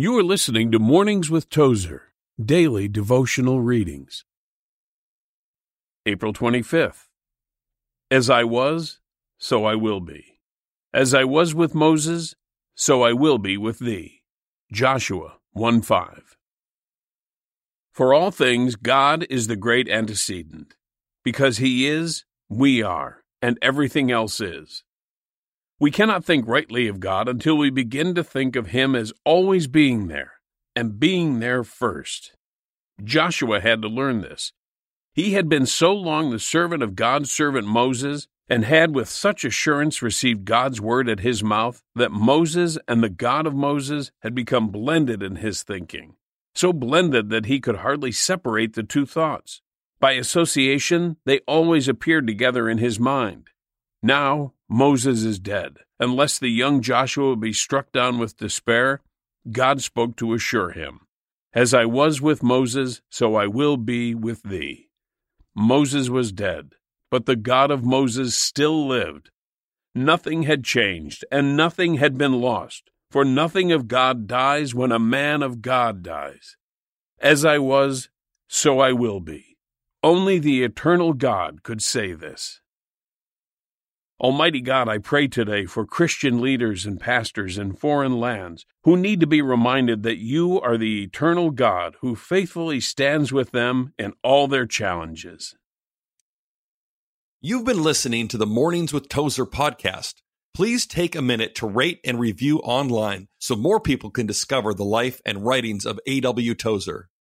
You are listening to Mornings with Tozer, daily devotional readings. April 25th. As I was, so I will be. As I was with Moses, so I will be with thee. Joshua 1 5. For all things, God is the great antecedent. Because He is, we are, and everything else is. We cannot think rightly of God until we begin to think of Him as always being there, and being there first. Joshua had to learn this. He had been so long the servant of God's servant Moses, and had with such assurance received God's word at his mouth, that Moses and the God of Moses had become blended in his thinking, so blended that he could hardly separate the two thoughts. By association, they always appeared together in his mind. Now Moses is dead. Unless the young Joshua be struck down with despair, God spoke to assure him, As I was with Moses, so I will be with thee. Moses was dead, but the God of Moses still lived. Nothing had changed, and nothing had been lost, for nothing of God dies when a man of God dies. As I was, so I will be. Only the eternal God could say this. Almighty God, I pray today for Christian leaders and pastors in foreign lands who need to be reminded that you are the eternal God who faithfully stands with them in all their challenges. You've been listening to the Mornings with Tozer podcast. Please take a minute to rate and review online so more people can discover the life and writings of A.W. Tozer.